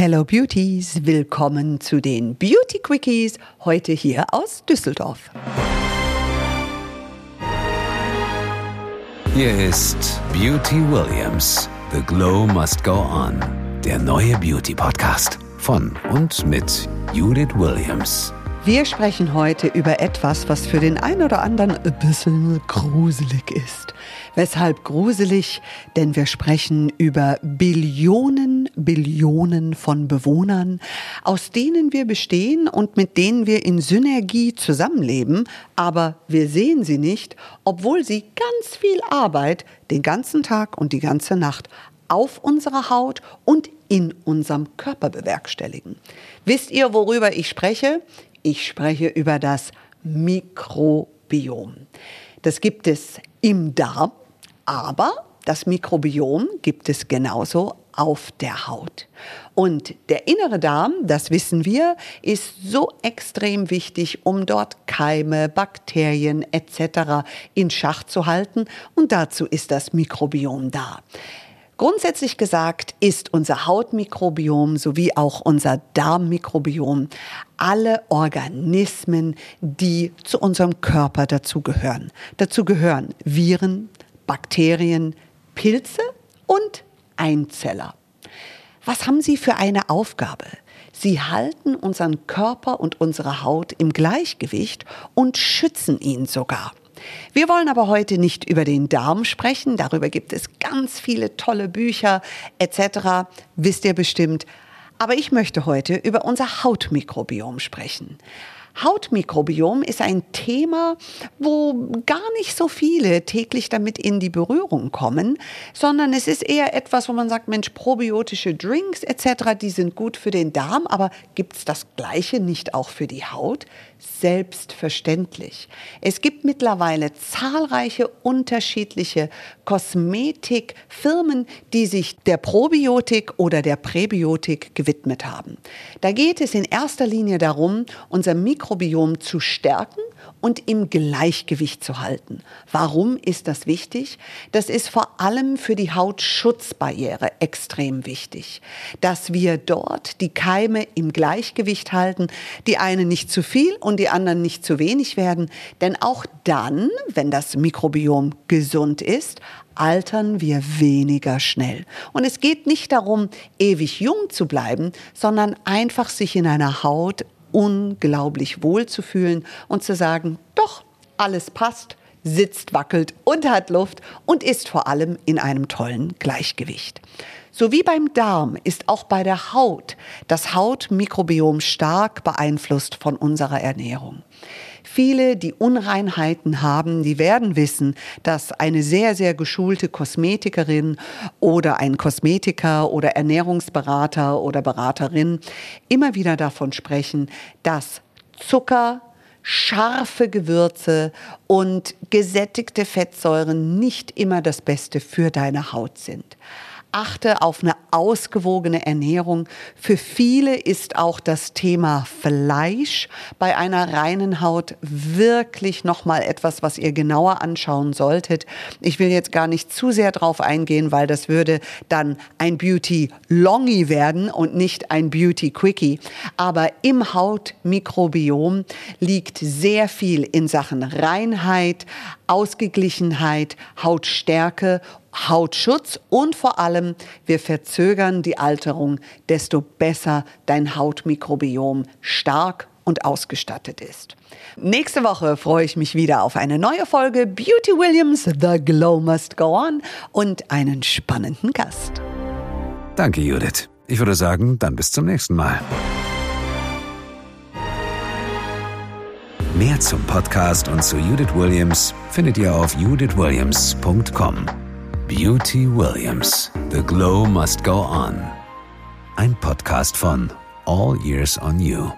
Hello Beauties, willkommen zu den Beauty Quickies, heute hier aus Düsseldorf. Hier ist Beauty Williams, The Glow Must Go On, der neue Beauty Podcast von und mit Judith Williams. Wir sprechen heute über etwas, was für den einen oder anderen ein bisschen gruselig ist. Weshalb gruselig? Denn wir sprechen über Billionen, Billionen von Bewohnern, aus denen wir bestehen und mit denen wir in Synergie zusammenleben, aber wir sehen sie nicht, obwohl sie ganz viel Arbeit den ganzen Tag und die ganze Nacht auf unserer Haut und in unserem Körper bewerkstelligen. Wisst ihr, worüber ich spreche? Ich spreche über das Mikrobiom. Das gibt es im Darm, aber das Mikrobiom gibt es genauso auf der Haut. Und der innere Darm, das wissen wir, ist so extrem wichtig, um dort Keime, Bakterien etc. in Schach zu halten. Und dazu ist das Mikrobiom da. Grundsätzlich gesagt ist unser Hautmikrobiom sowie auch unser Darmmikrobiom alle Organismen, die zu unserem Körper dazugehören. Dazu gehören Viren, Bakterien, Pilze und Einzeller. Was haben sie für eine Aufgabe? Sie halten unseren Körper und unsere Haut im Gleichgewicht und schützen ihn sogar. Wir wollen aber heute nicht über den Darm sprechen, darüber gibt es ganz viele tolle Bücher etc., wisst ihr bestimmt. Aber ich möchte heute über unser Hautmikrobiom sprechen. Hautmikrobiom ist ein Thema, wo gar nicht so viele täglich damit in die Berührung kommen, sondern es ist eher etwas, wo man sagt, Mensch, probiotische Drinks etc., die sind gut für den Darm, aber gibt es das Gleiche nicht auch für die Haut? Selbstverständlich. Es gibt mittlerweile zahlreiche unterschiedliche Kosmetikfirmen, die sich der Probiotik oder der Präbiotik gewidmet haben. Da geht es in erster Linie darum, unser Mikrobiom zu stärken und im Gleichgewicht zu halten. Warum ist das wichtig? Das ist vor allem für die Hautschutzbarriere extrem wichtig, dass wir dort die Keime im Gleichgewicht halten, die einen nicht zu viel und die anderen nicht zu wenig werden, denn auch dann, wenn das Mikrobiom gesund ist, altern wir weniger schnell. Und es geht nicht darum, ewig jung zu bleiben, sondern einfach sich in einer Haut unglaublich wohl zu fühlen und zu sagen, doch, alles passt, sitzt, wackelt und hat Luft und ist vor allem in einem tollen Gleichgewicht. So wie beim Darm ist auch bei der Haut das Hautmikrobiom stark beeinflusst von unserer Ernährung. Viele, die Unreinheiten haben, die werden wissen, dass eine sehr, sehr geschulte Kosmetikerin oder ein Kosmetiker oder Ernährungsberater oder Beraterin immer wieder davon sprechen, dass Zucker, scharfe Gewürze und gesättigte Fettsäuren nicht immer das Beste für deine Haut sind achte auf eine ausgewogene Ernährung. Für viele ist auch das Thema Fleisch bei einer reinen Haut wirklich nochmal etwas, was ihr genauer anschauen solltet. Ich will jetzt gar nicht zu sehr drauf eingehen, weil das würde dann ein Beauty Longy werden und nicht ein Beauty Quickie. Aber im Hautmikrobiom liegt sehr viel in Sachen Reinheit, Ausgeglichenheit, Hautstärke Hautschutz und vor allem, wir verzögern die Alterung, desto besser dein Hautmikrobiom stark und ausgestattet ist. Nächste Woche freue ich mich wieder auf eine neue Folge Beauty Williams, The Glow Must Go On und einen spannenden Gast. Danke, Judith. Ich würde sagen, dann bis zum nächsten Mal. Mehr zum Podcast und zu Judith Williams findet ihr auf judithwilliams.com. Beauty Williams. The Glow Must Go On. Ein Podcast von All Years on You.